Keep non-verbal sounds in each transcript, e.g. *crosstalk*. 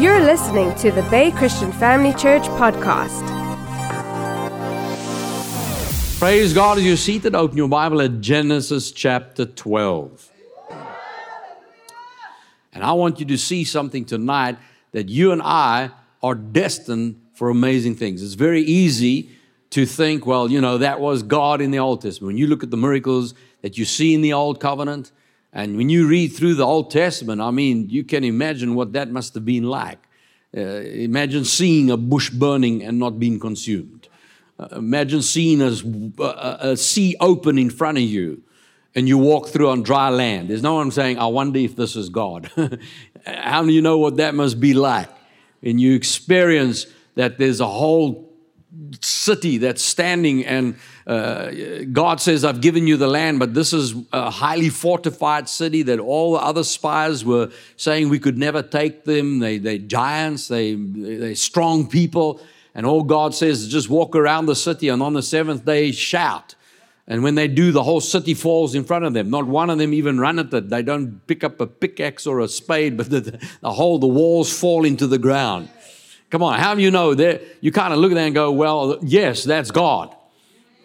You're listening to the Bay Christian Family Church podcast. Praise God as you're seated. Open your Bible at Genesis chapter 12. And I want you to see something tonight that you and I are destined for amazing things. It's very easy to think, well, you know, that was God in the Old Testament. When you look at the miracles that you see in the Old Covenant, and when you read through the Old Testament, I mean, you can imagine what that must have been like. Uh, imagine seeing a bush burning and not being consumed. Uh, imagine seeing a, a, a, sea open in front of you and you walk through on dry land. There's no one saying, I wonder if this is God. *laughs* How do you know what that must be like? And you experience that there's a whole city that's standing and uh, God says, I've given you the land, but this is a highly fortified city that all the other spies were saying we could never take them. They, they're giants, they, they're strong people. And all God says is just walk around the city and on the seventh day shout. And when they do, the whole city falls in front of them. Not one of them even run at it. They don't pick up a pickaxe or a spade, *laughs* but the, the whole, the walls fall into the ground. Come on, how do you know that? You kind of look at that and go, well, yes, that's God.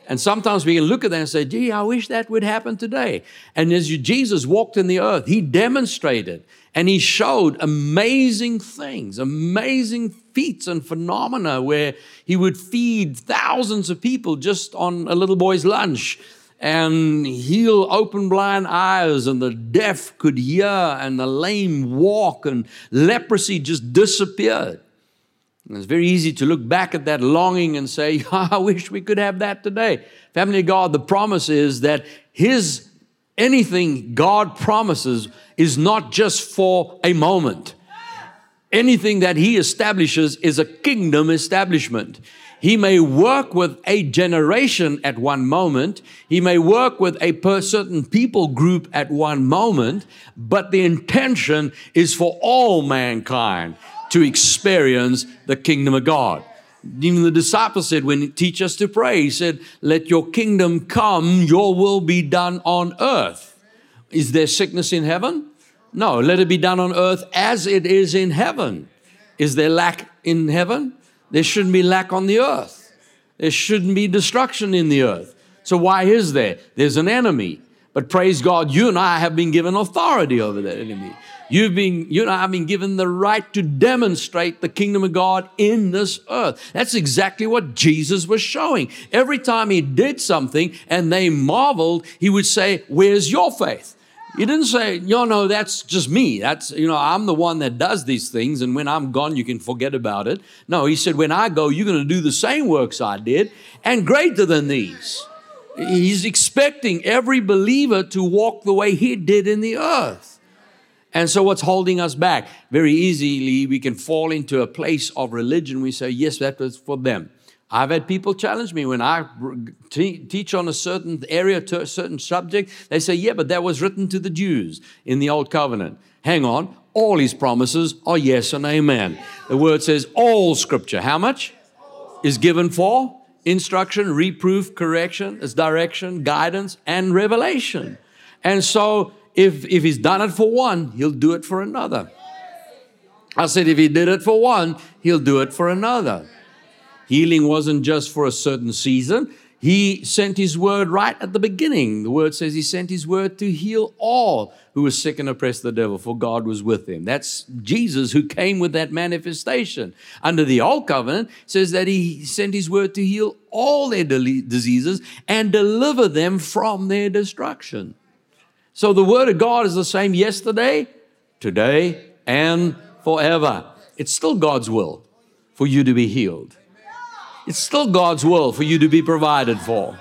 And sometimes we can look at that and say, gee, I wish that would happen today. And as you, Jesus walked in the earth, he demonstrated and he showed amazing things, amazing feats and phenomena where he would feed thousands of people just on a little boy's lunch and heal open blind eyes, and the deaf could hear, and the lame walk, and leprosy just disappeared. And it's very easy to look back at that longing and say, *laughs* I wish we could have that today. Family of God, the promise is that His anything God promises is not just for a moment. Anything that He establishes is a kingdom establishment. He may work with a generation at one moment. He may work with a certain people group at one moment, but the intention is for all mankind to experience the kingdom of God. Even the disciples said, when he teach us to pray, he said, Let your kingdom come, your will be done on earth. Is there sickness in heaven? No, let it be done on earth as it is in heaven. Is there lack in heaven? There shouldn't be lack on the earth. There shouldn't be destruction in the earth. So why is there? There's an enemy. But praise God, you and I have been given authority over that enemy. You've been, you know, I've been given the right to demonstrate the kingdom of God in this earth. That's exactly what Jesus was showing. Every time he did something and they marveled, he would say, Where's your faith? He didn't say, no, no, that's just me. That's, you know, I'm the one that does these things, and when I'm gone, you can forget about it. No, he said, when I go, you're going to do the same works I did and greater than these. He's expecting every believer to walk the way he did in the earth. And so, what's holding us back? Very easily, we can fall into a place of religion. We say, yes, that was for them. I've had people challenge me when I teach on a certain area, to a certain subject. They say, yeah, but that was written to the Jews in the Old Covenant. Hang on, all his promises are yes and amen. The word says all scripture. How much? Is given for instruction, reproof, correction, as direction, guidance, and revelation. And so if, if he's done it for one, he'll do it for another. I said, if he did it for one, he'll do it for another. Healing wasn't just for a certain season. He sent his word right at the beginning. The word says he sent his word to heal all who were sick and oppressed the devil, for God was with him. That's Jesus who came with that manifestation. Under the old covenant, says that he sent his word to heal all their diseases and deliver them from their destruction. So the word of God is the same yesterday, today, and forever. It's still God's will for you to be healed. It's still God's will for you to be provided for.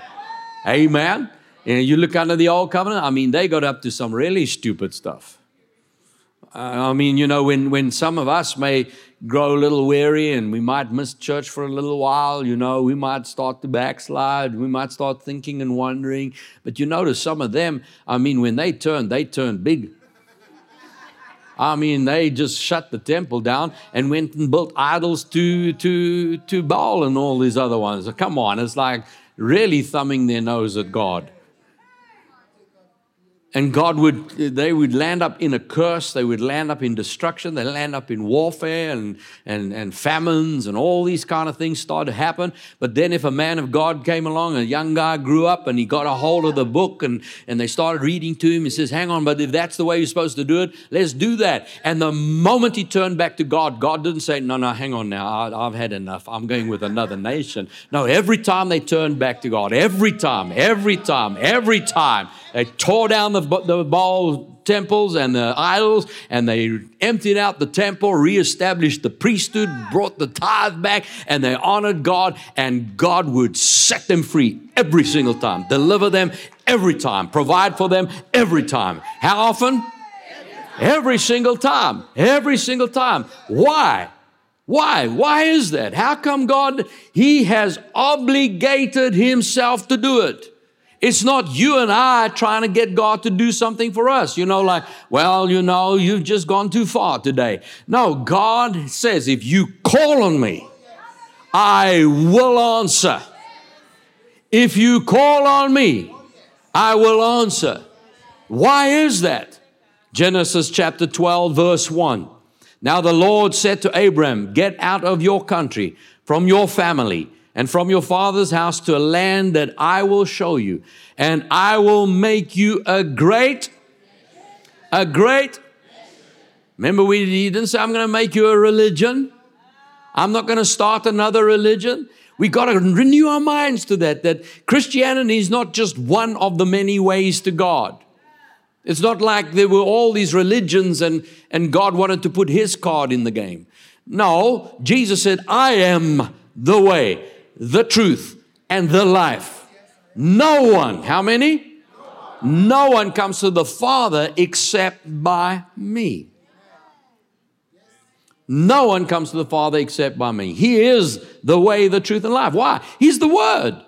Amen. And you look under the old covenant, I mean, they got up to some really stupid stuff. Uh, I mean, you know, when, when some of us may grow a little weary and we might miss church for a little while, you know, we might start to backslide, we might start thinking and wondering. But you notice some of them, I mean, when they turned, they turned big. I mean, they just shut the temple down and went and built idols to, to, to Baal and all these other ones. Come on, it's like really thumbing their nose at God. And God would, they would land up in a curse, they would land up in destruction, they land up in warfare and, and, and famines and all these kind of things started to happen. But then if a man of God came along, a young guy grew up and he got a hold of the book and, and they started reading to him, he says, hang on, but if that's the way you're supposed to do it, let's do that. And the moment he turned back to God, God didn't say, no, no, hang on now, I, I've had enough, I'm going with another nation. No, every time they turned back to God, every time, every time, every time, they tore down the, the Baal temples and the idols, and they emptied out the temple, reestablished the priesthood, brought the tithe back, and they honored God, and God would set them free every single time, deliver them every time, provide for them every time. How often? Every single time. Every single time. Why? Why? Why is that? How come God, He has obligated Himself to do it? It's not you and I trying to get God to do something for us. You know, like, well, you know, you've just gone too far today. No, God says, if you call on me, I will answer. If you call on me, I will answer. Why is that? Genesis chapter 12, verse 1. Now the Lord said to Abram, Get out of your country, from your family and from your father's house to a land that I will show you. And I will make you a great, a great. Remember, we didn't say, I'm going to make you a religion. I'm not going to start another religion. We got to renew our minds to that, that Christianity is not just one of the many ways to God. It's not like there were all these religions and, and God wanted to put his card in the game. No, Jesus said, I am the way the truth, and the life. No one, how many? No one comes to the Father except by me. No one comes to the Father except by me. He is the way, the truth, and life. Why? He's the Word.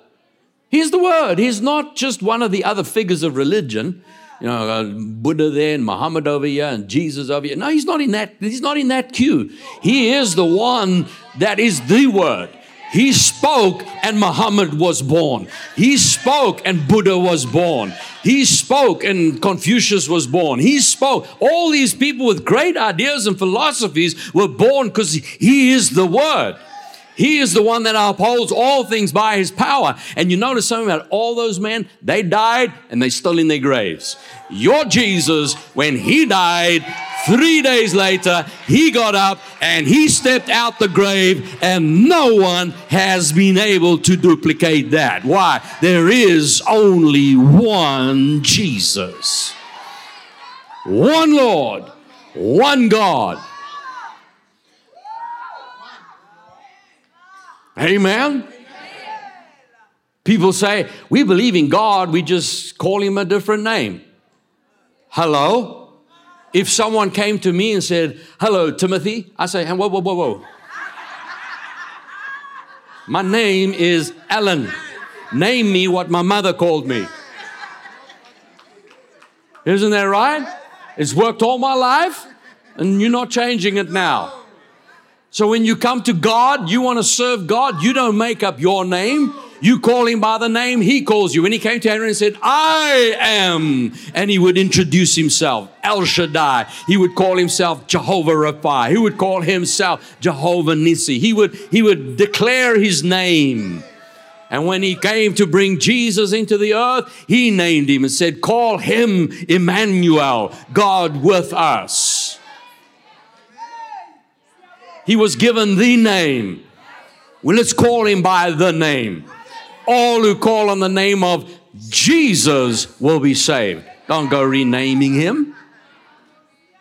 He's the Word. He's not just one of the other figures of religion. You know, uh, Buddha there and Muhammad over here and Jesus over here. No, he's not in that. He's not in that queue. He is the one that is the Word. He spoke and Muhammad was born. He spoke and Buddha was born. He spoke and Confucius was born. He spoke. All these people with great ideas and philosophies were born because he is the Word. He is the one that upholds all things by his power. And you notice something about all those men, they died and they still in their graves. Your Jesus, when he died, three days later, he got up and he stepped out the grave, and no one has been able to duplicate that. Why? There is only one Jesus, one Lord, one God Amen. People say, we believe in God, we just call him a different name. Hello? If someone came to me and said, Hello, Timothy, I say, Whoa, whoa, whoa, whoa. My name is Allan. Name me what my mother called me. Isn't that right? It's worked all my life, and you're not changing it now. So when you come to God, you want to serve God, you don't make up your name. You call him by the name he calls you. When he came to Aaron and said, I am, and he would introduce himself, El Shaddai. He would call himself Jehovah Rapha. He would call himself Jehovah Nissi. He would, he would declare his name. And when he came to bring Jesus into the earth, he named him and said, Call him Emmanuel, God with us. He was given the name. Well, let's call him by the name. All who call on the name of Jesus will be saved. Don't go renaming him.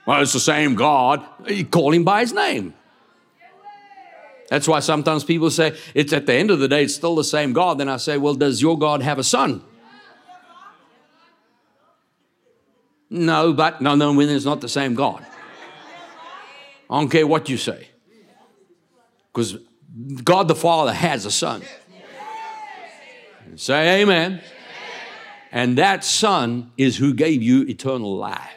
Well, it's the same God. You call him by his name. That's why sometimes people say, it's at the end of the day, it's still the same God. Then I say, well, does your God have a son? No, but no, no, when it's not the same God. I don't care what you say. Because God the Father has a son. Say amen. And that son is who gave you eternal life.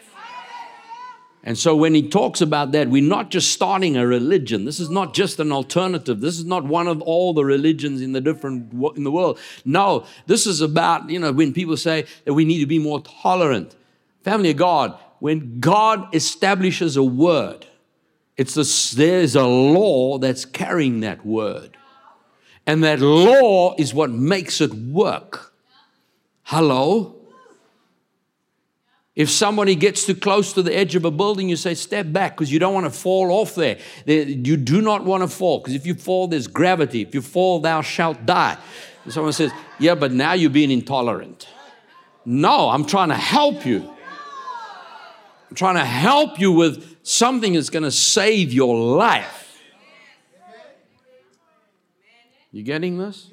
And so when he talks about that, we're not just starting a religion. This is not just an alternative. This is not one of all the religions in the different in the world. No, this is about, you know, when people say that we need to be more tolerant. Family of God, when God establishes a word, it's a, there's a law that's carrying that word. And that law is what makes it work. Hello? If somebody gets too close to the edge of a building, you say, step back because you don't want to fall off there. You do not want to fall because if you fall, there's gravity. If you fall, thou shalt die. And someone says, yeah, but now you're being intolerant. No, I'm trying to help you. I'm trying to help you with something is going to save your life. You getting this?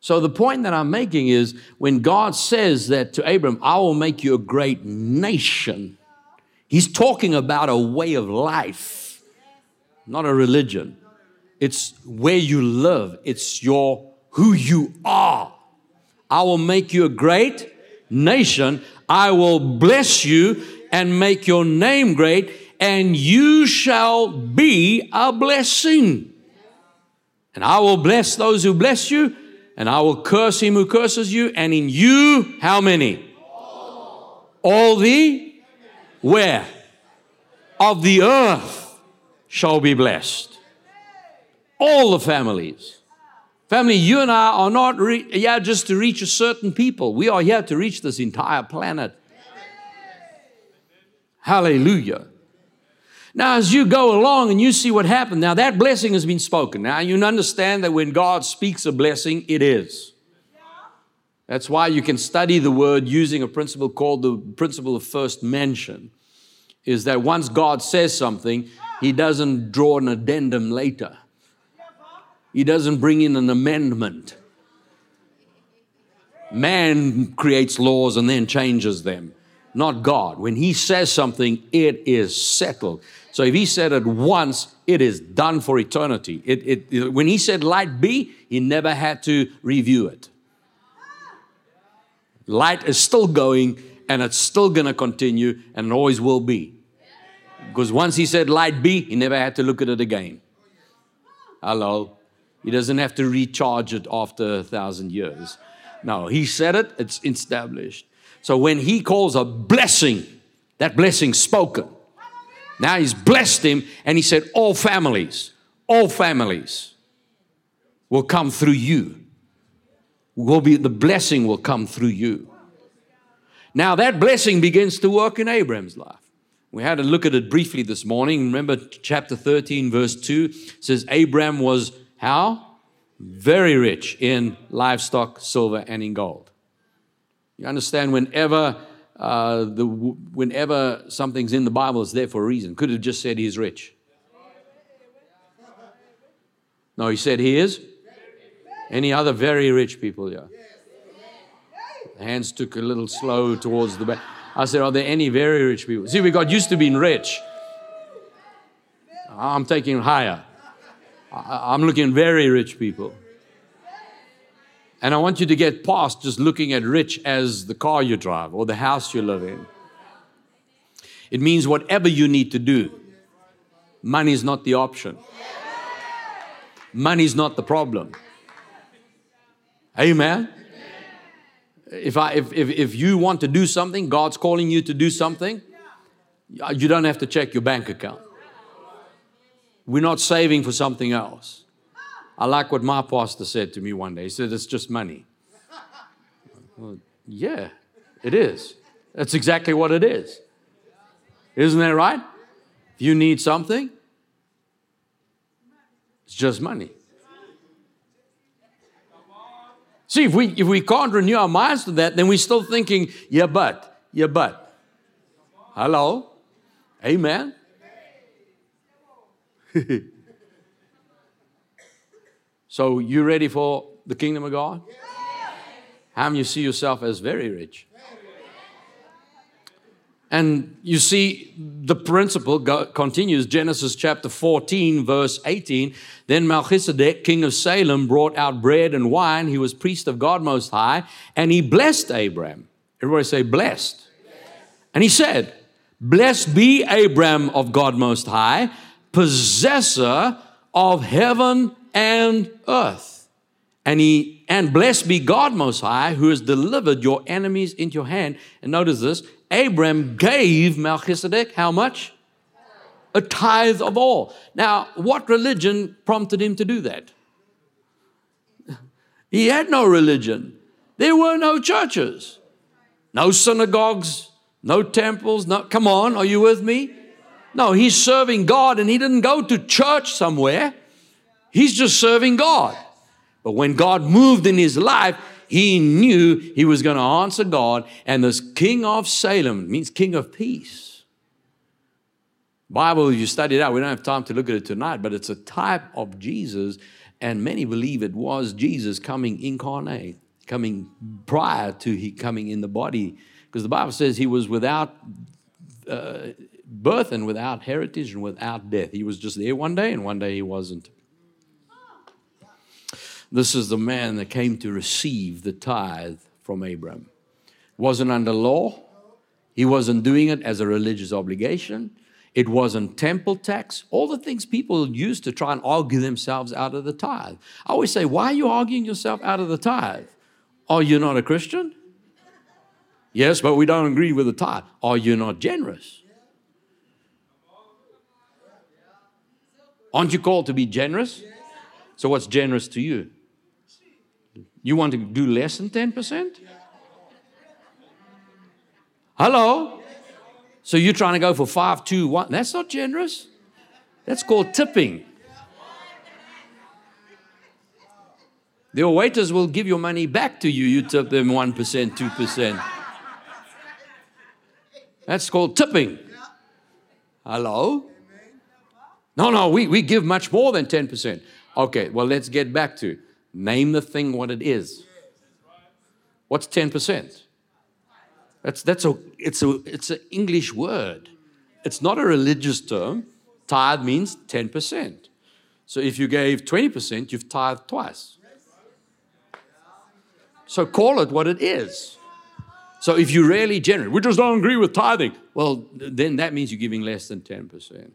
So, the point that I'm making is when God says that to Abram, I will make you a great nation, He's talking about a way of life, not a religion. It's where you live, it's your who you are. I will make you a great nation. I will bless you and make your name great, and you shall be a blessing. And I will bless those who bless you, and I will curse him who curses you, and in you, how many? All, All the where? Of the earth shall be blessed. All the families. Family, you and I are not re- yeah, just to reach a certain people. We are here to reach this entire planet. Hallelujah. Now, as you go along and you see what happened, now that blessing has been spoken. Now, you understand that when God speaks a blessing, it is. That's why you can study the word using a principle called the principle of first mention. Is that once God says something, He doesn't draw an addendum later, He doesn't bring in an amendment. Man creates laws and then changes them not God. When He says something, it is settled. So if He said it once, it is done for eternity. It, it, when He said light be, He never had to review it. Light is still going and it's still going to continue and always will be. Because once He said light be, He never had to look at it again. Hello. He doesn't have to recharge it after a thousand years. No, He said it, it's established. So when he calls a blessing, that blessing spoken. Now he's blessed him and he said, All families, all families will come through you. Will be the blessing will come through you. Now that blessing begins to work in Abraham's life. We had a look at it briefly this morning. Remember chapter 13, verse 2 says Abraham was how? Very rich in livestock, silver, and in gold. You understand, whenever, uh, the, whenever something's in the Bible, it's there for a reason. Could have just said he's rich. No, he said he is. Any other very rich people here? Hands took a little slow towards the back. I said, Are there any very rich people? See, we got used to being rich. I'm taking higher. I'm looking very rich people. And I want you to get past just looking at rich as the car you drive or the house you live in. It means whatever you need to do, money is not the option. Money is not the problem. Amen. If, I, if, if, if you want to do something, God's calling you to do something, you don't have to check your bank account. We're not saving for something else. I like what my pastor said to me one day. He said, It's just money. Well, yeah, it is. That's exactly what it is. Isn't that right? If you need something, it's just money. See, if we, if we can't renew our minds to that, then we're still thinking, yeah, but, yeah, but. Hello? Amen? *laughs* So, you ready for the kingdom of God? How many you see yourself as very rich? And you see, the principle continues Genesis chapter 14, verse 18. Then Melchizedek, king of Salem, brought out bread and wine. He was priest of God Most High, and he blessed Abraham. Everybody say, blessed. And he said, Blessed be Abraham of God Most High, possessor of heaven and earth. And he and blessed be God most high, who has delivered your enemies into your hand. And notice this, Abram gave Melchizedek how much? A tithe of all. Now, what religion prompted him to do that? He had no religion. There were no churches, no synagogues, no temples. No, come on, are you with me? No, he's serving God and he didn't go to church somewhere. He's just serving God. But when God moved in his life, he knew he was going to answer God. And this king of Salem means king of peace. Bible, you study it out. We don't have time to look at it tonight, but it's a type of Jesus. And many believe it was Jesus coming incarnate, coming prior to he coming in the body. Because the Bible says he was without uh, birth and without heritage and without death. He was just there one day and one day he wasn't. This is the man that came to receive the tithe from Abram. Wasn't under law. He wasn't doing it as a religious obligation. It wasn't temple tax. All the things people use to try and argue themselves out of the tithe. I always say, why are you arguing yourself out of the tithe? Are you not a Christian? Yes, but we don't agree with the tithe. Are you not generous? Aren't you called to be generous? So, what's generous to you? You want to do less than 10%? Hello? So you're trying to go for five, two, one. That's not generous. That's called tipping. The waiters will give your money back to you. You tip them 1%, 2%. That's called tipping. Hello? No, no, we, we give much more than 10%. Okay, well, let's get back to Name the thing what it is. What's 10%? That's, that's a, it's, a, it's an English word. It's not a religious term. Tithe means 10%. So if you gave 20%, you've tithed twice. So call it what it is. So if you're really generous, we just don't agree with tithing. Well, then that means you're giving less than 10%.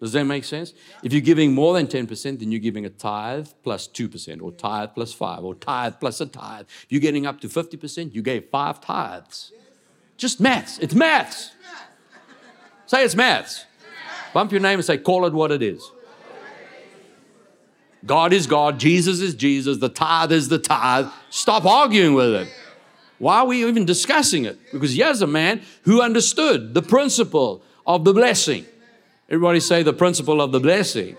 Does that make sense? If you're giving more than 10%, then you're giving a tithe plus 2%, or tithe plus 5, or tithe plus a tithe. If you're getting up to 50%, you gave five tithes. Just maths. It's maths. Say it's maths. Bump your name and say, call it what it is. God is God, Jesus is Jesus, the tithe is the tithe. Stop arguing with it. Why are we even discussing it? Because here's a man who understood the principle of the blessing. Everybody say the principle of the blessing.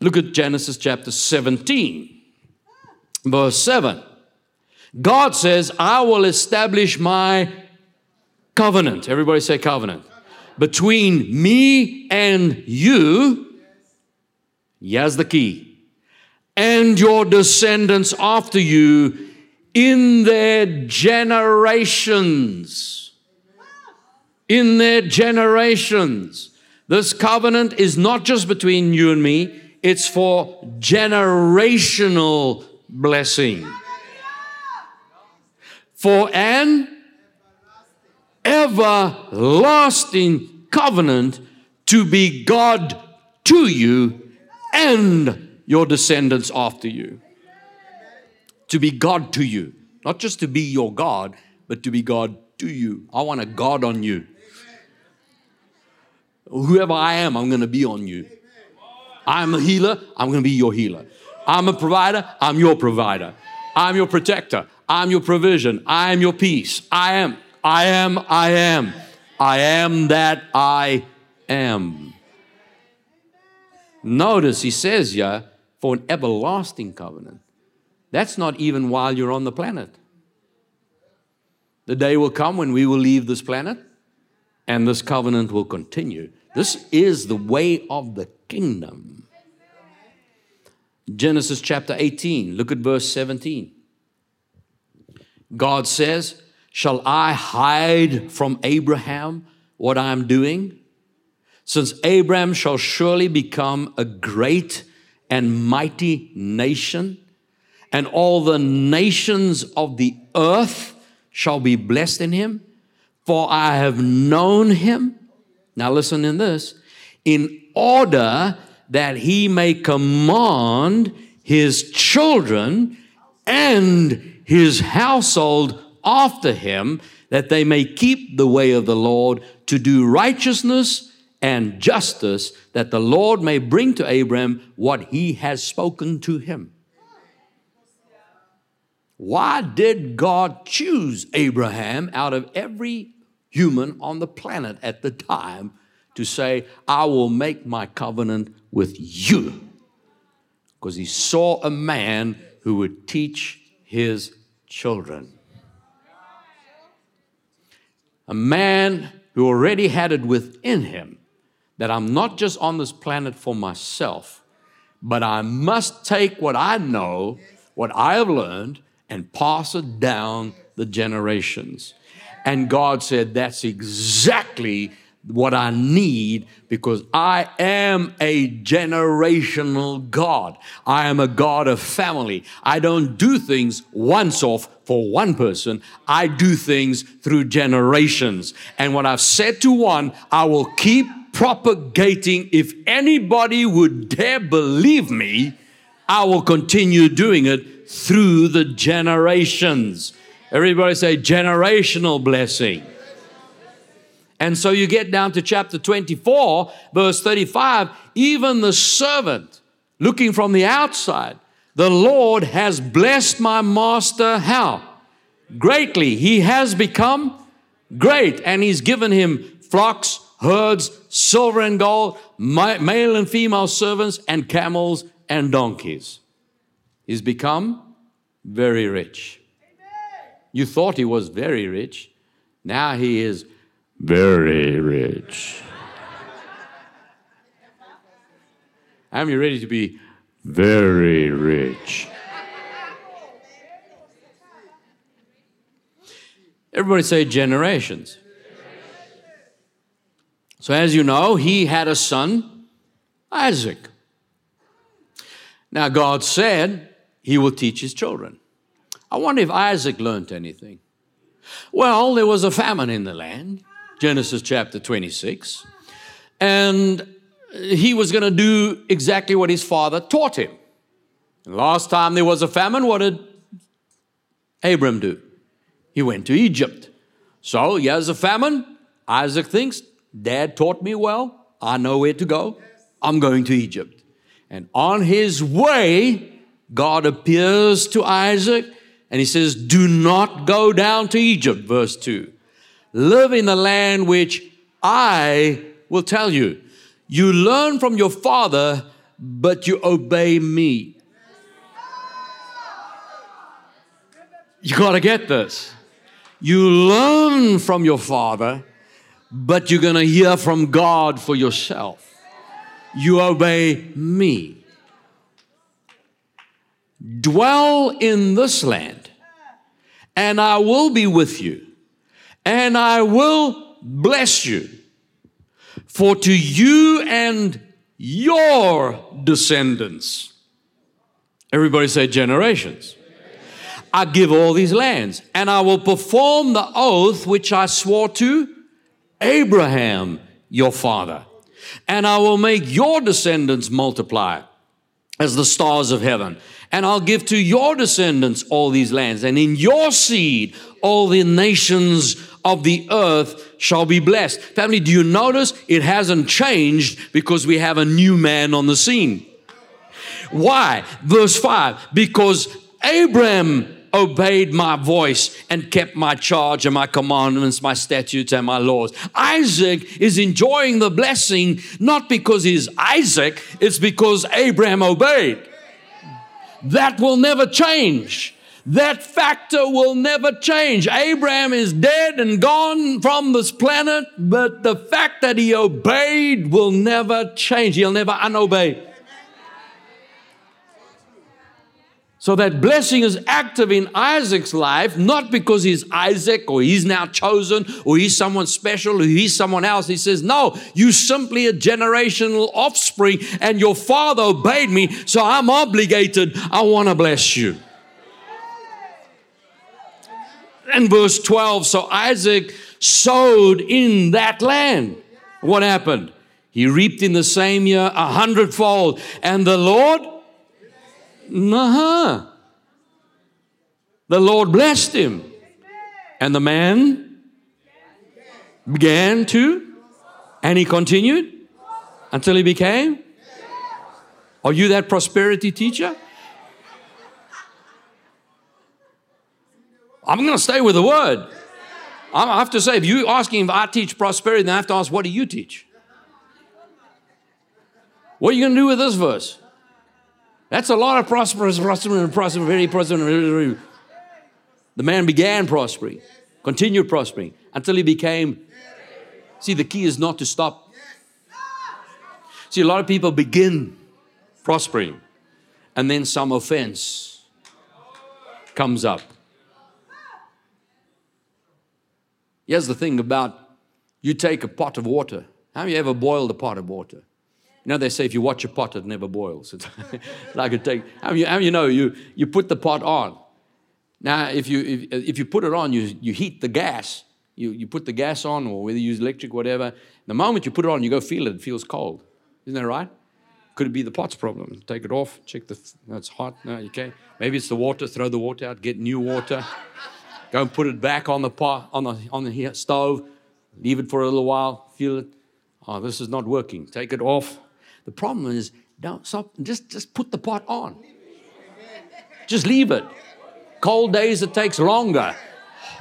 Look at Genesis chapter 17, verse 7. God says, I will establish my covenant. Everybody say covenant. Between me and you, yes, the key, and your descendants after you in their generations in their generations. This covenant is not just between you and me, it's for generational blessing. For an everlasting covenant to be God to you and your descendants after you. To be God to you. Not just to be your God, but to be God to you. I want a God on you. Whoever I am, I'm going to be on you. I'm a healer, I'm going to be your healer. I'm a provider, I'm your provider. I'm your protector, I'm your provision, I am your peace. I am, I am, I am. I am that I am. Notice he says yeah, for an everlasting covenant. That's not even while you're on the planet. The day will come when we will leave this planet and this covenant will continue. This is the way of the kingdom. Genesis chapter 18, look at verse 17. God says, Shall I hide from Abraham what I'm doing? Since Abraham shall surely become a great and mighty nation, and all the nations of the earth shall be blessed in him for I have known him. Now, listen in this in order that he may command his children and his household after him, that they may keep the way of the Lord to do righteousness and justice, that the Lord may bring to Abraham what he has spoken to him. Why did God choose Abraham out of every human on the planet at the time to say, I will make my covenant with you? Because he saw a man who would teach his children. A man who already had it within him that I'm not just on this planet for myself, but I must take what I know, what I have learned, and pass it down the generations. And God said, That's exactly what I need because I am a generational God. I am a God of family. I don't do things once off for one person. I do things through generations. And what I've said to one, I will keep propagating. If anybody would dare believe me, I will continue doing it through the generations. Everybody say generational blessing. And so you get down to chapter 24, verse 35. Even the servant, looking from the outside, the Lord has blessed my master how? Greatly. He has become great, and he's given him flocks, herds, silver and gold, male and female servants, and camels and donkeys. He's become very rich. You thought he was very rich. Now he is very rich. Am you ready to be very rich? Everybody say generations. So, as you know, he had a son, Isaac. Now, God said he will teach his children. I wonder if Isaac learned anything. Well, there was a famine in the land. Genesis chapter 26. And he was going to do exactly what his father taught him. And last time there was a famine, what did Abram do? He went to Egypt. So he has a famine. Isaac thinks, Dad taught me well. I know where to go. I'm going to Egypt. And on his way, God appears to Isaac and he says, Do not go down to Egypt, verse 2 live in the land which I will tell you. You learn from your father, but you obey me. You got to get this. You learn from your father, but you're going to hear from God for yourself. You obey me. Dwell in this land, and I will be with you and I will bless you. For to you and your descendants, everybody say generations, I give all these lands, and I will perform the oath which I swore to Abraham, your father, and I will make your descendants multiply as the stars of heaven. And I'll give to your descendants all these lands, and in your seed all the nations of the earth shall be blessed. Family, do you notice it hasn't changed because we have a new man on the scene? Why? Verse 5 because Abraham obeyed my voice and kept my charge and my commandments, my statutes and my laws. Isaac is enjoying the blessing not because he's Isaac, it's because Abraham obeyed. That will never change. That factor will never change. Abraham is dead and gone from this planet, but the fact that he obeyed will never change. He'll never unobey. So that blessing is active in Isaac's life, not because he's Isaac or he's now chosen or he's someone special or he's someone else. He says, No, you simply a generational offspring and your father obeyed me, so I'm obligated. I want to bless you and verse 12 so Isaac sowed in that land. What happened? He reaped in the same year a hundredfold. And the Lord, uh-huh. The Lord blessed him. And the man began to, and he continued until he became. Are you that prosperity teacher? I'm going to stay with the word. I have to say, if you're asking if I teach prosperity, then I have to ask, what do you teach? What are you going to do with this verse? That's a lot of prosperous, prosperous, prosperous, very prosperous. The man began prospering, continued prospering until he became. See, the key is not to stop. See, a lot of people begin prospering and then some offense comes up. Here's the thing about you take a pot of water. Have you ever boiled a pot of water? You know, they say if you watch a pot, it never boils. It's *laughs* like. How you, how you know you, you put the pot on? Now, if you, if, if you put it on, you, you heat the gas. You, you put the gas on, or whether you use electric, whatever. The moment you put it on, you go feel it, it feels cold. Isn't that right? Could it be the pot's problem? Take it off, check the, no, it's hot, no, okay. Maybe it's the water, throw the water out, get new water. Go and put it back on the pot, on the, on the stove, leave it for a little while, feel it. Oh, this is not working. Take it off. The problem is, don't stop, just, just put the pot on. Just leave it. Cold days, it takes longer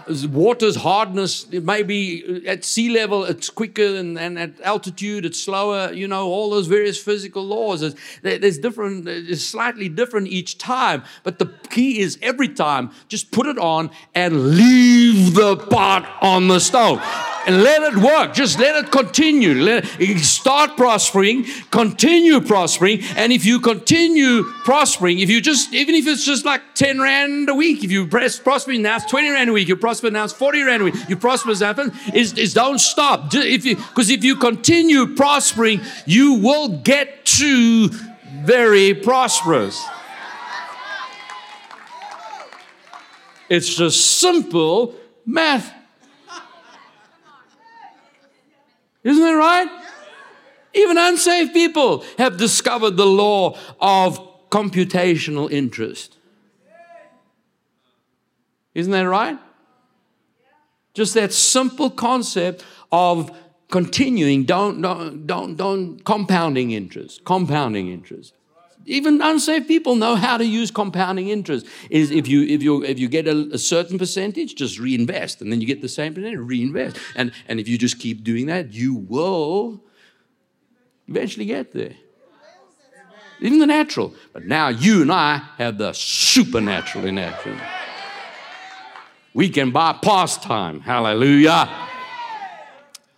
water's hardness, maybe at sea level, it's quicker, and, and at altitude, it's slower. You know, all those various physical laws. There's, different, it's slightly different each time. But the key is every time, just put it on and leave the pot on the stove and let it work. Just let it continue. Let it start prospering, continue prospering, and if you continue prospering, if you just even if it's just like ten rand a week, if you prospering now it's twenty rand a week, you prosper now it's forty rand a week, you prosper happen is is don't stop. Because if you continue prospering, you will get to very prosperous. It's just simple math. Isn't that right? Even unsaved people have discovered the law of computational interest. Isn't that right? Just that simple concept of continuing, don't, don't, don't, don't compounding interest, compounding interest even unsaved people know how to use compounding interest. Is if you if you if you get a, a, certain percentage, just reinvest, and then you get the same percentage, reinvest, and and if you just keep doing that, you will eventually get there. Even the natural, but now you and I have the supernatural in action. We can buy pastime. Hallelujah.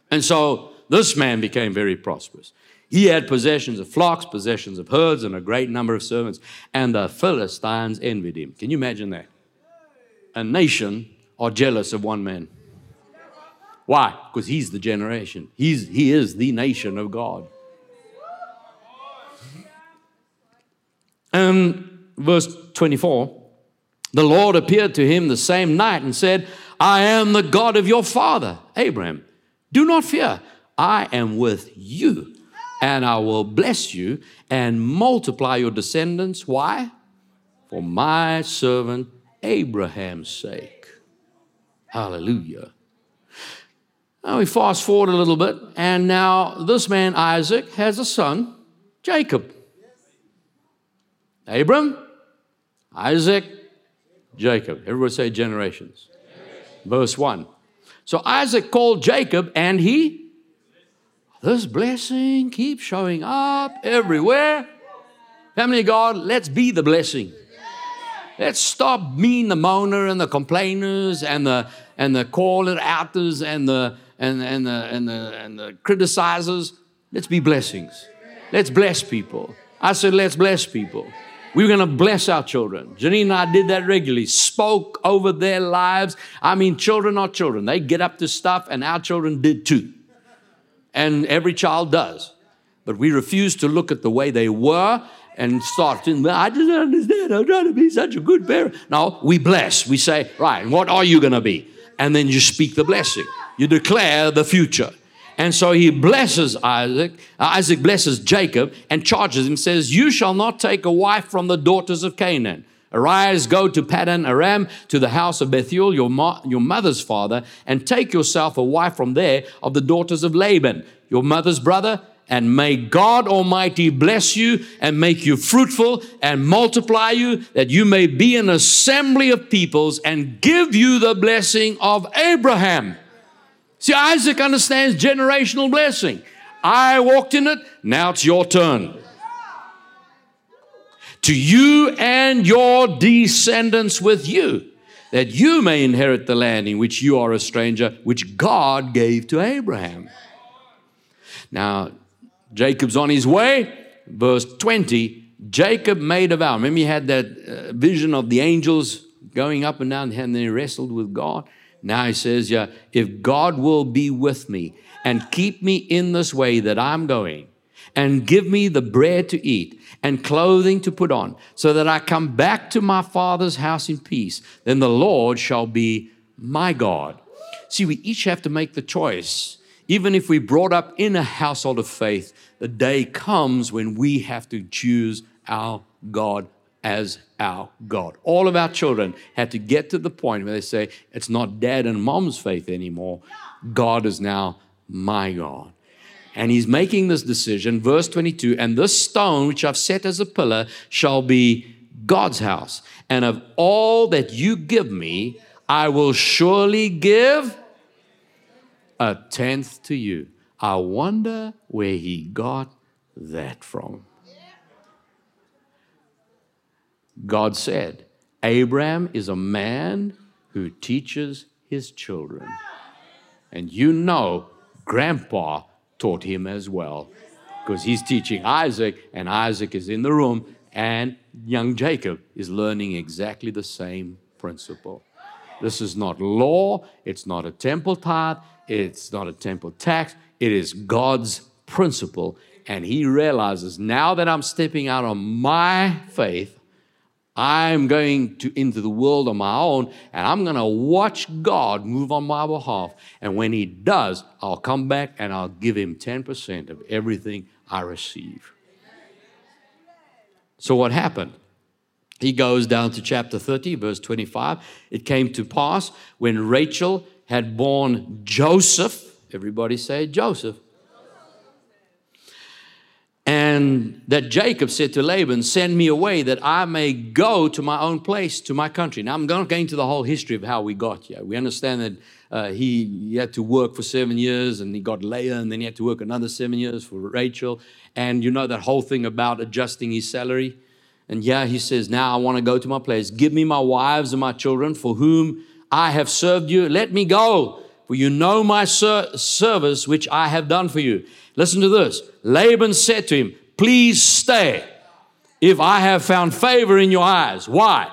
And so this man became very prosperous. He had possessions of flocks, possessions of herds, and a great number of servants. And the Philistines envied him. Can you imagine that? A nation are jealous of one man. Why? Because he's the generation. He's, he is the nation of God. And verse 24 the Lord appeared to him the same night and said, I am the God of your father, Abraham. Do not fear, I am with you and I will bless you and multiply your descendants. Why? For my servant Abraham's sake. Hallelujah. Now we fast forward a little bit, and now this man Isaac has a son, Jacob. Abram, Isaac, Jacob. Everybody say generations. generations. Verse 1. So Isaac called Jacob, and he this blessing keeps showing up everywhere. Family God, let's be the blessing. Let's stop being the moaner and the complainers and the and the caller outers and the and, and the and the and the criticizers. Let's be blessings. Let's bless people. I said, let's bless people. We're going to bless our children. Janine and I did that regularly, spoke over their lives. I mean, children are children. They get up to stuff, and our children did too and every child does. But we refuse to look at the way they were and start I just don't understand. I'm trying to be such a good parent. No, we bless. We say, right, what are you going to be? And then you speak the blessing. You declare the future. And so he blesses Isaac. Uh, Isaac blesses Jacob and charges him, says, You shall not take a wife from the daughters of Canaan. Arise, go to Paddan Aram, to the house of Bethuel, your, your mother's father, and take yourself a wife from there of the daughters of Laban, your mother's brother, and may God Almighty bless you and make you fruitful and multiply you, that you may be an assembly of peoples and give you the blessing of Abraham. See, Isaac understands generational blessing. I walked in it, now it's your turn. To you and your descendants with you, that you may inherit the land in which you are a stranger, which God gave to Abraham. Now, Jacob's on his way. Verse 20 Jacob made a vow. Remember, he had that uh, vision of the angels going up and down, and then he wrestled with God. Now he says, Yeah, if God will be with me and keep me in this way that I'm going, and give me the bread to eat and clothing to put on, so that I come back to my father's house in peace, then the Lord shall be my God. See, we each have to make the choice even if we brought up in a household of faith, the day comes when we have to choose our God as our God. All of our children had to get to the point where they say, it's not dad and mom's faith anymore. God is now my God. And he's making this decision, verse 22 and this stone which I've set as a pillar shall be God's house. And of all that you give me, I will surely give a tenth to you. I wonder where he got that from. God said, Abraham is a man who teaches his children. And you know, grandpa taught him as well because he's teaching Isaac, and Isaac is in the room, and young Jacob is learning exactly the same principle. This is not law, it's not a temple tithe, it's not a temple tax, it is God's principle. And he realizes now that I'm stepping out on my faith, I'm going to into the world on my own and I'm going to watch God move on my behalf. And when he does, I'll come back and I'll give him 10% of everything I receive. So what happened? He goes down to chapter 30, verse 25. It came to pass when Rachel had born Joseph. Everybody say Joseph. And that Jacob said to Laban, Send me away that I may go to my own place, to my country. Now, I'm going into the whole history of how we got here. We understand that uh, he, he, had to work for seven years and he got Leah, and then he had to work another seven years for Rachel. And you know that whole thing about adjusting his salary. And yeah, he says, Now I want to go to my place. Give me my wives and my children for whom I have served you. Let me go, for you know my ser- service which I have done for you. Listen to this. Laban said to him, Please stay if I have found favor in your eyes. Why?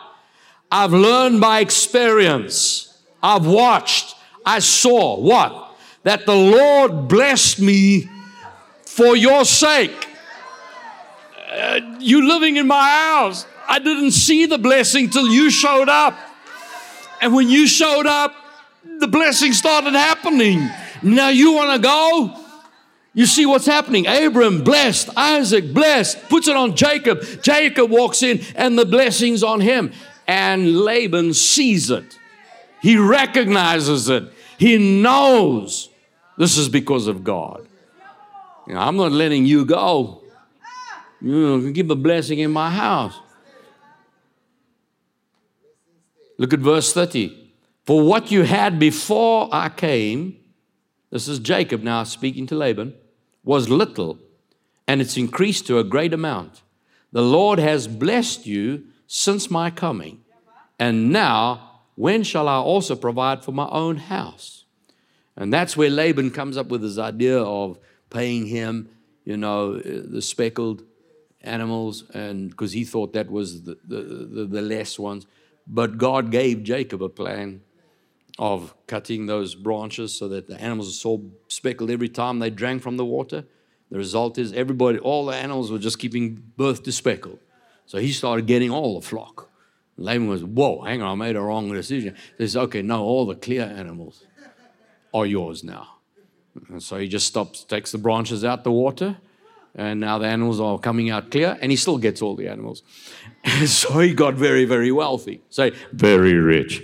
I've learned by experience. I've watched. I saw what? That the Lord blessed me for your sake. Uh, you living in my house. I didn't see the blessing till you showed up. And when you showed up, the blessing started happening. Now you want to go? You see what's happening. Abram blessed, Isaac blessed, puts it on Jacob. Jacob walks in and the blessing's on him. And Laban sees it. He recognizes it. He knows this is because of God. You know, I'm not letting you go. You know, give a blessing in my house. Look at verse 30. For what you had before I came, this is Jacob now speaking to Laban, was little, and it's increased to a great amount. The Lord has blessed you since my coming. And now, when shall I also provide for my own house? And that's where Laban comes up with this idea of paying him, you know, the speckled animals, and because he thought that was the, the, the, the less ones. But God gave Jacob a plan of cutting those branches so that the animals are so speckled every time they drank from the water. The result is everybody, all the animals were just keeping birth to speckled. So he started getting all the flock. Laban was, whoa, hang on, I made a wrong decision. He says, okay, no, all the clear animals are yours now. And so he just stops, takes the branches out the water, And now the animals are coming out clear, and he still gets all the animals. And *laughs* so he got very, very wealthy. Say, very rich.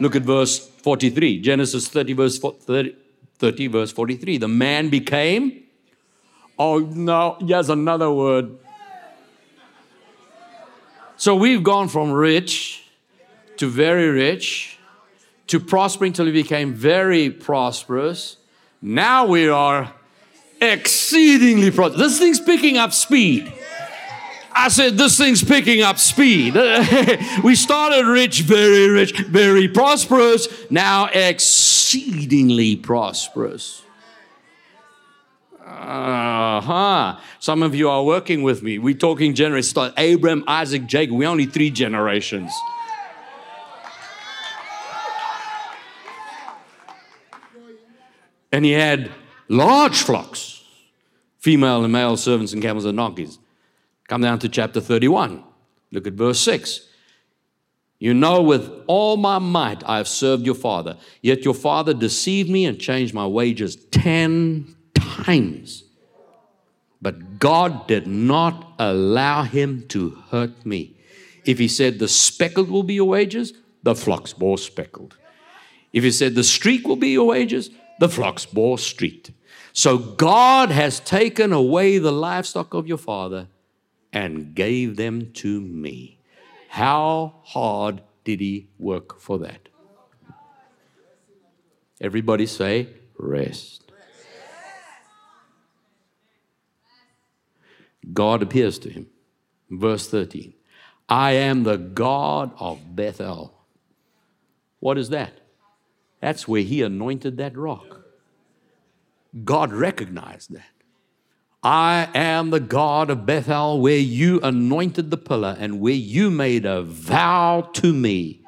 Look at verse 43, Genesis 30, verse 30, 30, verse 43. The man became, oh no, yes, another word. So we've gone from rich to very rich to prospering till we became very prosperous. Now we are exceedingly prosperous. This thing's picking up speed. I said, This thing's picking up speed. *laughs* we started rich, very rich, very prosperous, now exceedingly prosperous. Uh huh. Some of you are working with me. We're talking generations. Abraham, Isaac, Jacob. We're only three generations. And he had large flocks, female and male servants and camels and donkeys. Come down to chapter 31. Look at verse 6. You know, with all my might I have served your father, yet your father deceived me and changed my wages 10 times. But God did not allow him to hurt me. If he said the speckled will be your wages, the flocks bore speckled. If he said the streak will be your wages, the flocks bore streaked. So God has taken away the livestock of your father and gave them to me. How hard did he work for that? Everybody say, rest. God appears to him. Verse 13 I am the God of Bethel. What is that? That's where he anointed that rock. God recognized that. I am the God of Bethel, where you anointed the pillar and where you made a vow to me.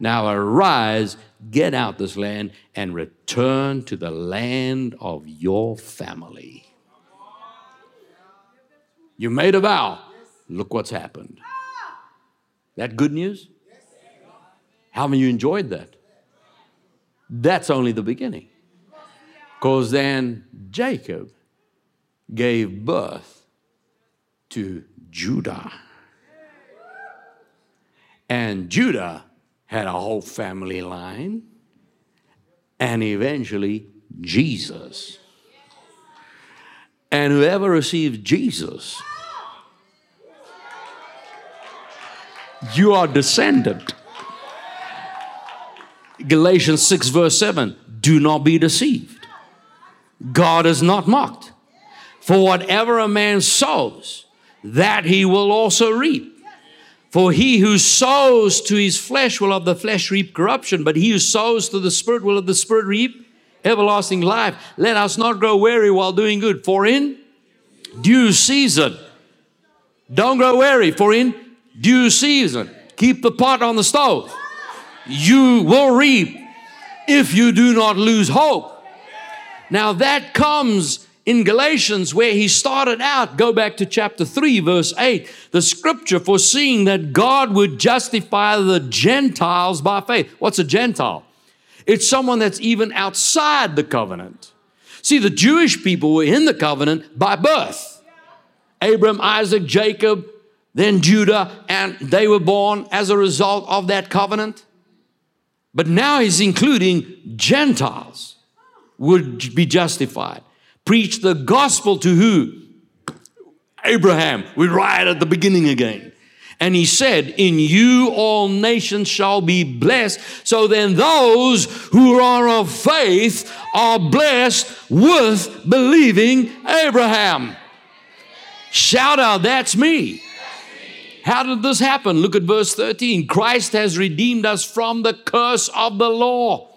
Now arise, get out this land, and return to the land of your family. You made a vow. Look what's happened. That good news? How Haven't you enjoyed that? That's only the beginning. Because then Jacob gave birth to Judah. And Judah had a whole family line, and eventually Jesus. And whoever receives Jesus, you are descendant. Galatians 6, verse 7 do not be deceived. God is not mocked. For whatever a man sows, that he will also reap. For he who sows to his flesh will of the flesh reap corruption, but he who sows to the Spirit will of the Spirit reap everlasting life. Let us not grow weary while doing good, for in due season, don't grow weary, for in due season, keep the pot on the stove. You will reap if you do not lose hope. Now that comes in Galatians, where he started out, go back to chapter 3, verse 8, the scripture foreseeing that God would justify the Gentiles by faith. What's a Gentile? It's someone that's even outside the covenant. See, the Jewish people were in the covenant by birth. Abram, Isaac, Jacob, then Judah, and they were born as a result of that covenant. But now he's including Gentiles would be justified preached the gospel to who? Abraham. We're right at the beginning again. And he said, In you all nations shall be blessed. So then those who are of faith are blessed with believing Abraham. Shout out, that's me. How did this happen? Look at verse 13. Christ has redeemed us from the curse of the law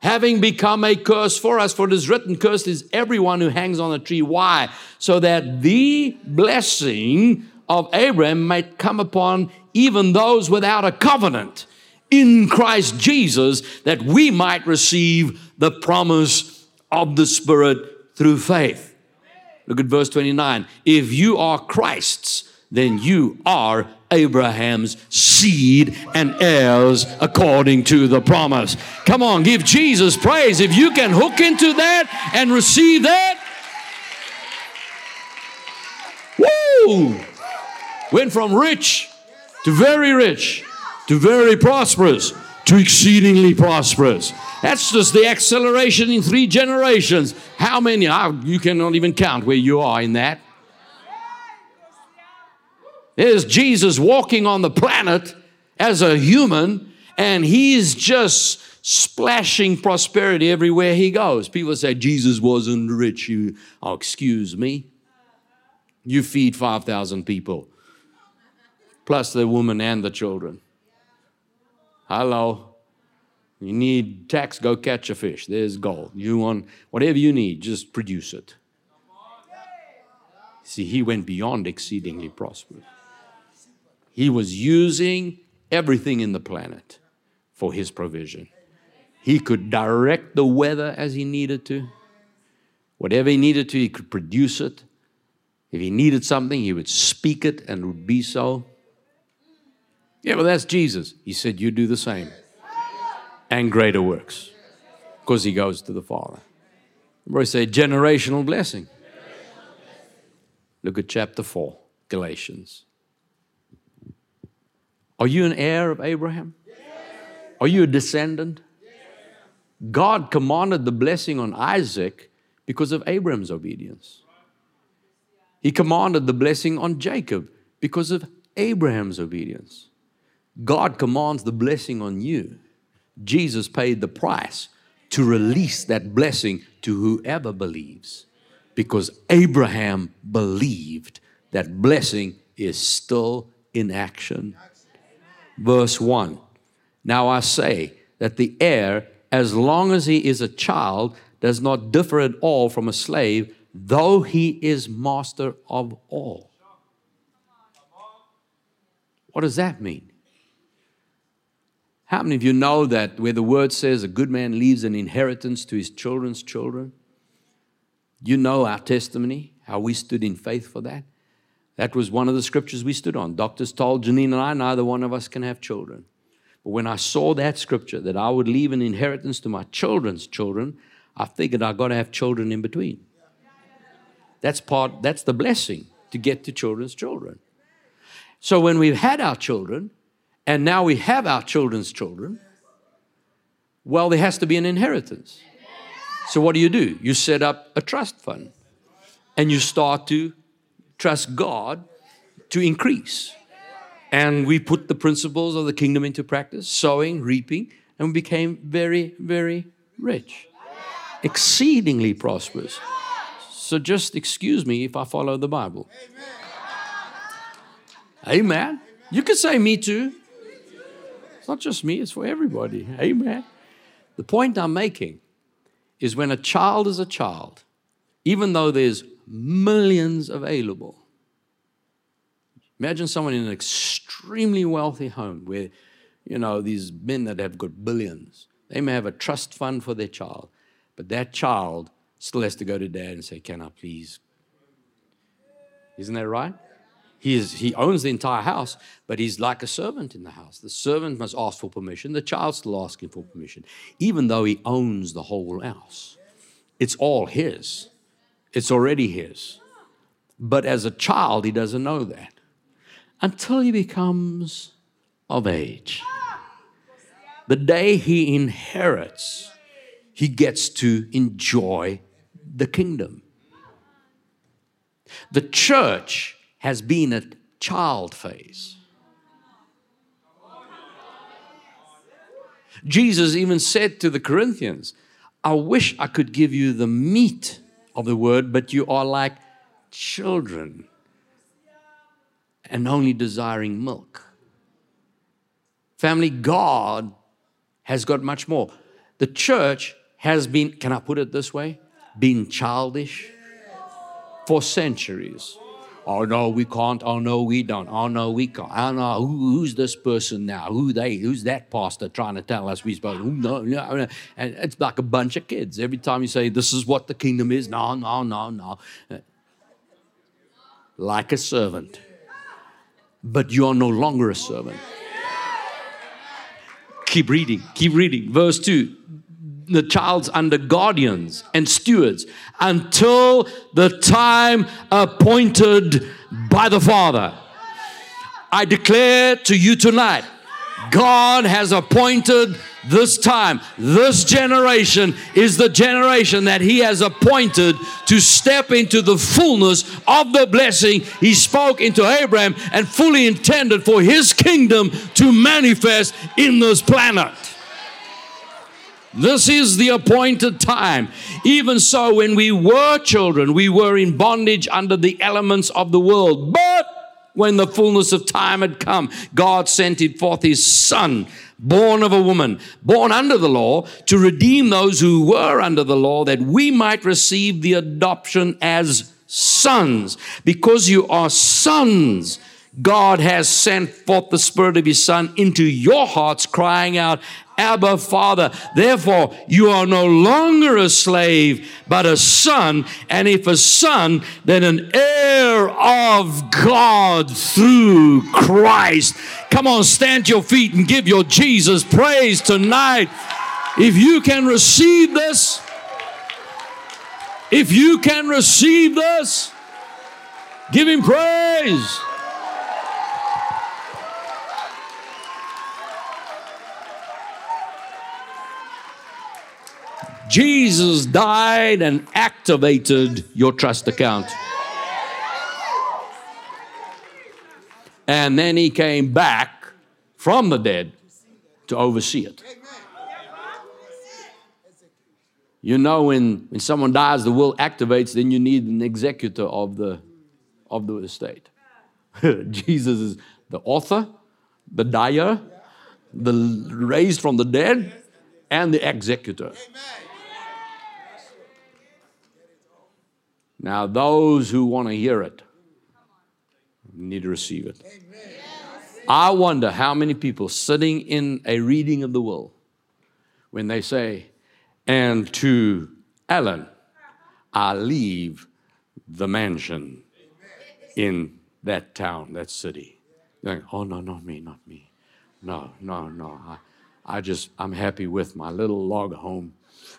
having become a curse for us. For it is written, Cursed is everyone who hangs on a tree. Why? So that the blessing of Abraham might come upon even those without a covenant in Christ Jesus, that we might receive the promise of the Spirit through faith. Look at verse 29. If you are Christ's, then you are Abraham's seed and heirs according to the promise. Come on, give Jesus praise. If you can hook into that and receive that, Woo! Went from rich to very rich to very prosperous to exceedingly prosperous. That's just the acceleration in three generations. How many? Ah, you cannot even count where you are in that. There's Jesus walking on the planet as a human, and he's just splashing prosperity everywhere he goes. People say Jesus wasn't rich. You, oh, excuse me. You feed 5,000 people, plus the woman and the children. Hello. You need tax, go catch a fish. There's gold. You want whatever you need, just produce it. See, he went beyond exceedingly prosperous. He was using everything in the planet for his provision. He could direct the weather as he needed to. Whatever he needed to, he could produce it. If he needed something, he would speak it and it would be so. Yeah, well, that's Jesus. He said, You do the same and greater works because he goes to the Father. Everybody say generational blessing. Look at chapter 4, Galatians. Are you an heir of Abraham? Are you a descendant? God commanded the blessing on Isaac because of Abraham's obedience. He commanded the blessing on Jacob because of Abraham's obedience. God commands the blessing on you. Jesus paid the price to release that blessing to whoever believes because Abraham believed that blessing is still in action. Verse 1 Now I say that the heir, as long as he is a child, does not differ at all from a slave, though he is master of all. What does that mean? How many of you know that where the word says a good man leaves an inheritance to his children's children? You know our testimony, how we stood in faith for that. That was one of the scriptures we stood on. Doctors told Janine and I, neither one of us can have children. But when I saw that scripture, that I would leave an inheritance to my children's children, I figured I got to have children in between. That's part, that's the blessing to get to children's children. So when we've had our children, and now we have our children's children, well, there has to be an inheritance. So, what do you do? You set up a trust fund and you start to trust God to increase. And we put the principles of the kingdom into practice, sowing, reaping, and we became very, very rich, exceedingly prosperous. So just excuse me if I follow the Bible. Amen. You could say me too. It's not just me, it's for everybody. Amen. The point I'm making is when a child is a child, even though there's millions available, imagine someone in an extremely wealthy home where, you know, these men that have got billions, they may have a trust fund for their child, but that child still has to go to dad and say, Can I please? Isn't that right? He, is, he owns the entire house, but he's like a servant in the house. The servant must ask for permission. The child's still asking for permission, even though he owns the whole house. It's all his, it's already his. But as a child, he doesn't know that until he becomes of age. The day he inherits, he gets to enjoy the kingdom. The church has been a child phase. Jesus even said to the Corinthians, I wish I could give you the meat of the word, but you are like children and only desiring milk. Family, God has got much more. The church has been, can I put it this way, been childish for centuries. Oh no, we can't. Oh no, we don't. Oh no, we can't. Oh no, Who, who's this person now? Who they? Who's that pastor trying to tell us we supposed? No, no, no. And it's like a bunch of kids. Every time you say this is what the kingdom is, no, no, no, no. Like a servant, but you are no longer a servant. Keep reading. Keep reading. Verse two the child's under guardians and stewards until the time appointed by the Father. I declare to you tonight, God has appointed this time, this generation is the generation that He has appointed to step into the fullness of the blessing He spoke into Abraham and fully intended for His kingdom to manifest in this planet. This is the appointed time. Even so, when we were children, we were in bondage under the elements of the world. But when the fullness of time had come, God sent forth His Son born of a woman, born under the law, to redeem those who were under the law, that we might receive the adoption as sons. Because you are sons, God has sent forth the Spirit of His Son into your hearts, crying out, Abba, Father. Therefore, you are no longer a slave, but a son. And if a son, then an heir of God through Christ. Come on, stand your feet and give your Jesus praise tonight. If you can receive this, if you can receive this, give him praise. Jesus died and activated your trust account. And then he came back from the dead to oversee it. You know, when, when someone dies, the will activates, then you need an executor of the, of the estate. *laughs* Jesus is the author, the dyer, the raised from the dead, and the executor. Now, those who want to hear it need to receive it. I wonder how many people sitting in a reading of the will, when they say, and to Allan, I leave the mansion in that town, that city. Like, oh, no, not me, not me. No, no, no. I, I just, I'm happy with my little log home.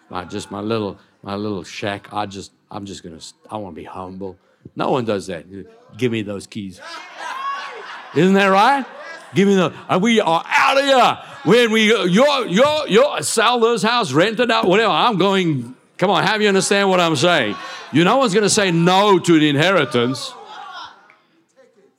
I just, my little, my little shack. I just, I'm just gonna, I want to be humble. No one does that. Give me those keys. Isn't that right? Give me the, uh, we are out of here. When we, uh, your, your, your, sell this house, rent it out, whatever. I'm going, come on, have you understand what I'm saying? You, no one's going to say no to the inheritance.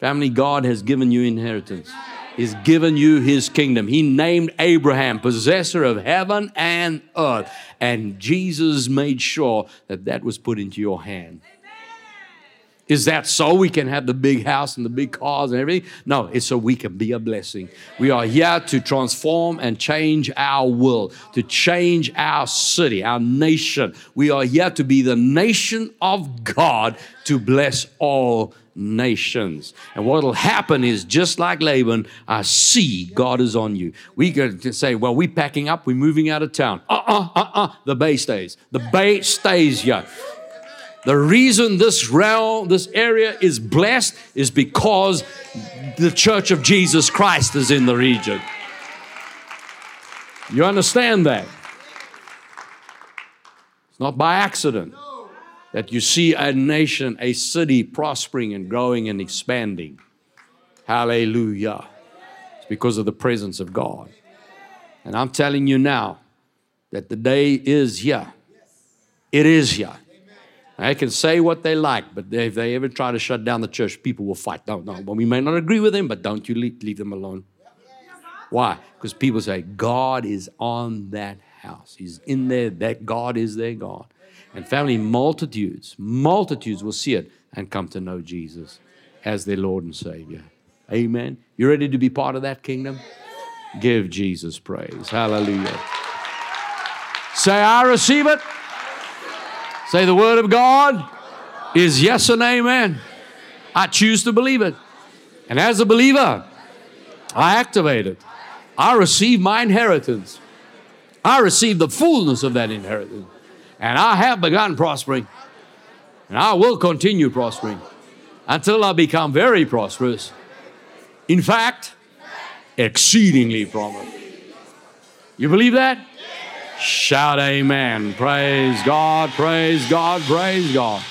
Family, God has given you inheritance. He's given you his kingdom. He named Abraham possessor of heaven and earth. And Jesus made sure that that was put into your hand. Is that so we can have the big house and the big cars and everything? No, it's so we can be a blessing. We are here to transform and change our world, to change our city, our nation. We are here to be the nation of God to bless all nations. And what will happen is just like Laban, I see God is on you. We can say, well, we're packing up, we're moving out of town. Uh uh uh uh. The bay stays. The bay stays here. The reason this realm, this area is blessed is because the church of Jesus Christ is in the region. You understand that? It's not by accident that you see a nation, a city prospering and growing and expanding. Hallelujah. It's because of the presence of God. And I'm telling you now that the day is here. It is here. They can say what they like, but if they ever try to shut down the church, people will fight. No, no. Well, we may not agree with them, but don't you leave, leave them alone. Why? Because people say God is on that house. He's in there. That God is their God. And family, multitudes, multitudes will see it and come to know Jesus as their Lord and Savior. Amen. You ready to be part of that kingdom? Give Jesus praise. Hallelujah. Say, I receive it. Say, the word of God is yes and amen. I choose to believe it. And as a believer, I activate it. I receive my inheritance. I receive the fullness of that inheritance. And I have begun prospering. And I will continue prospering until I become very prosperous. In fact, exceedingly prosperous. You believe that? Shout amen. Praise God, praise God, praise God.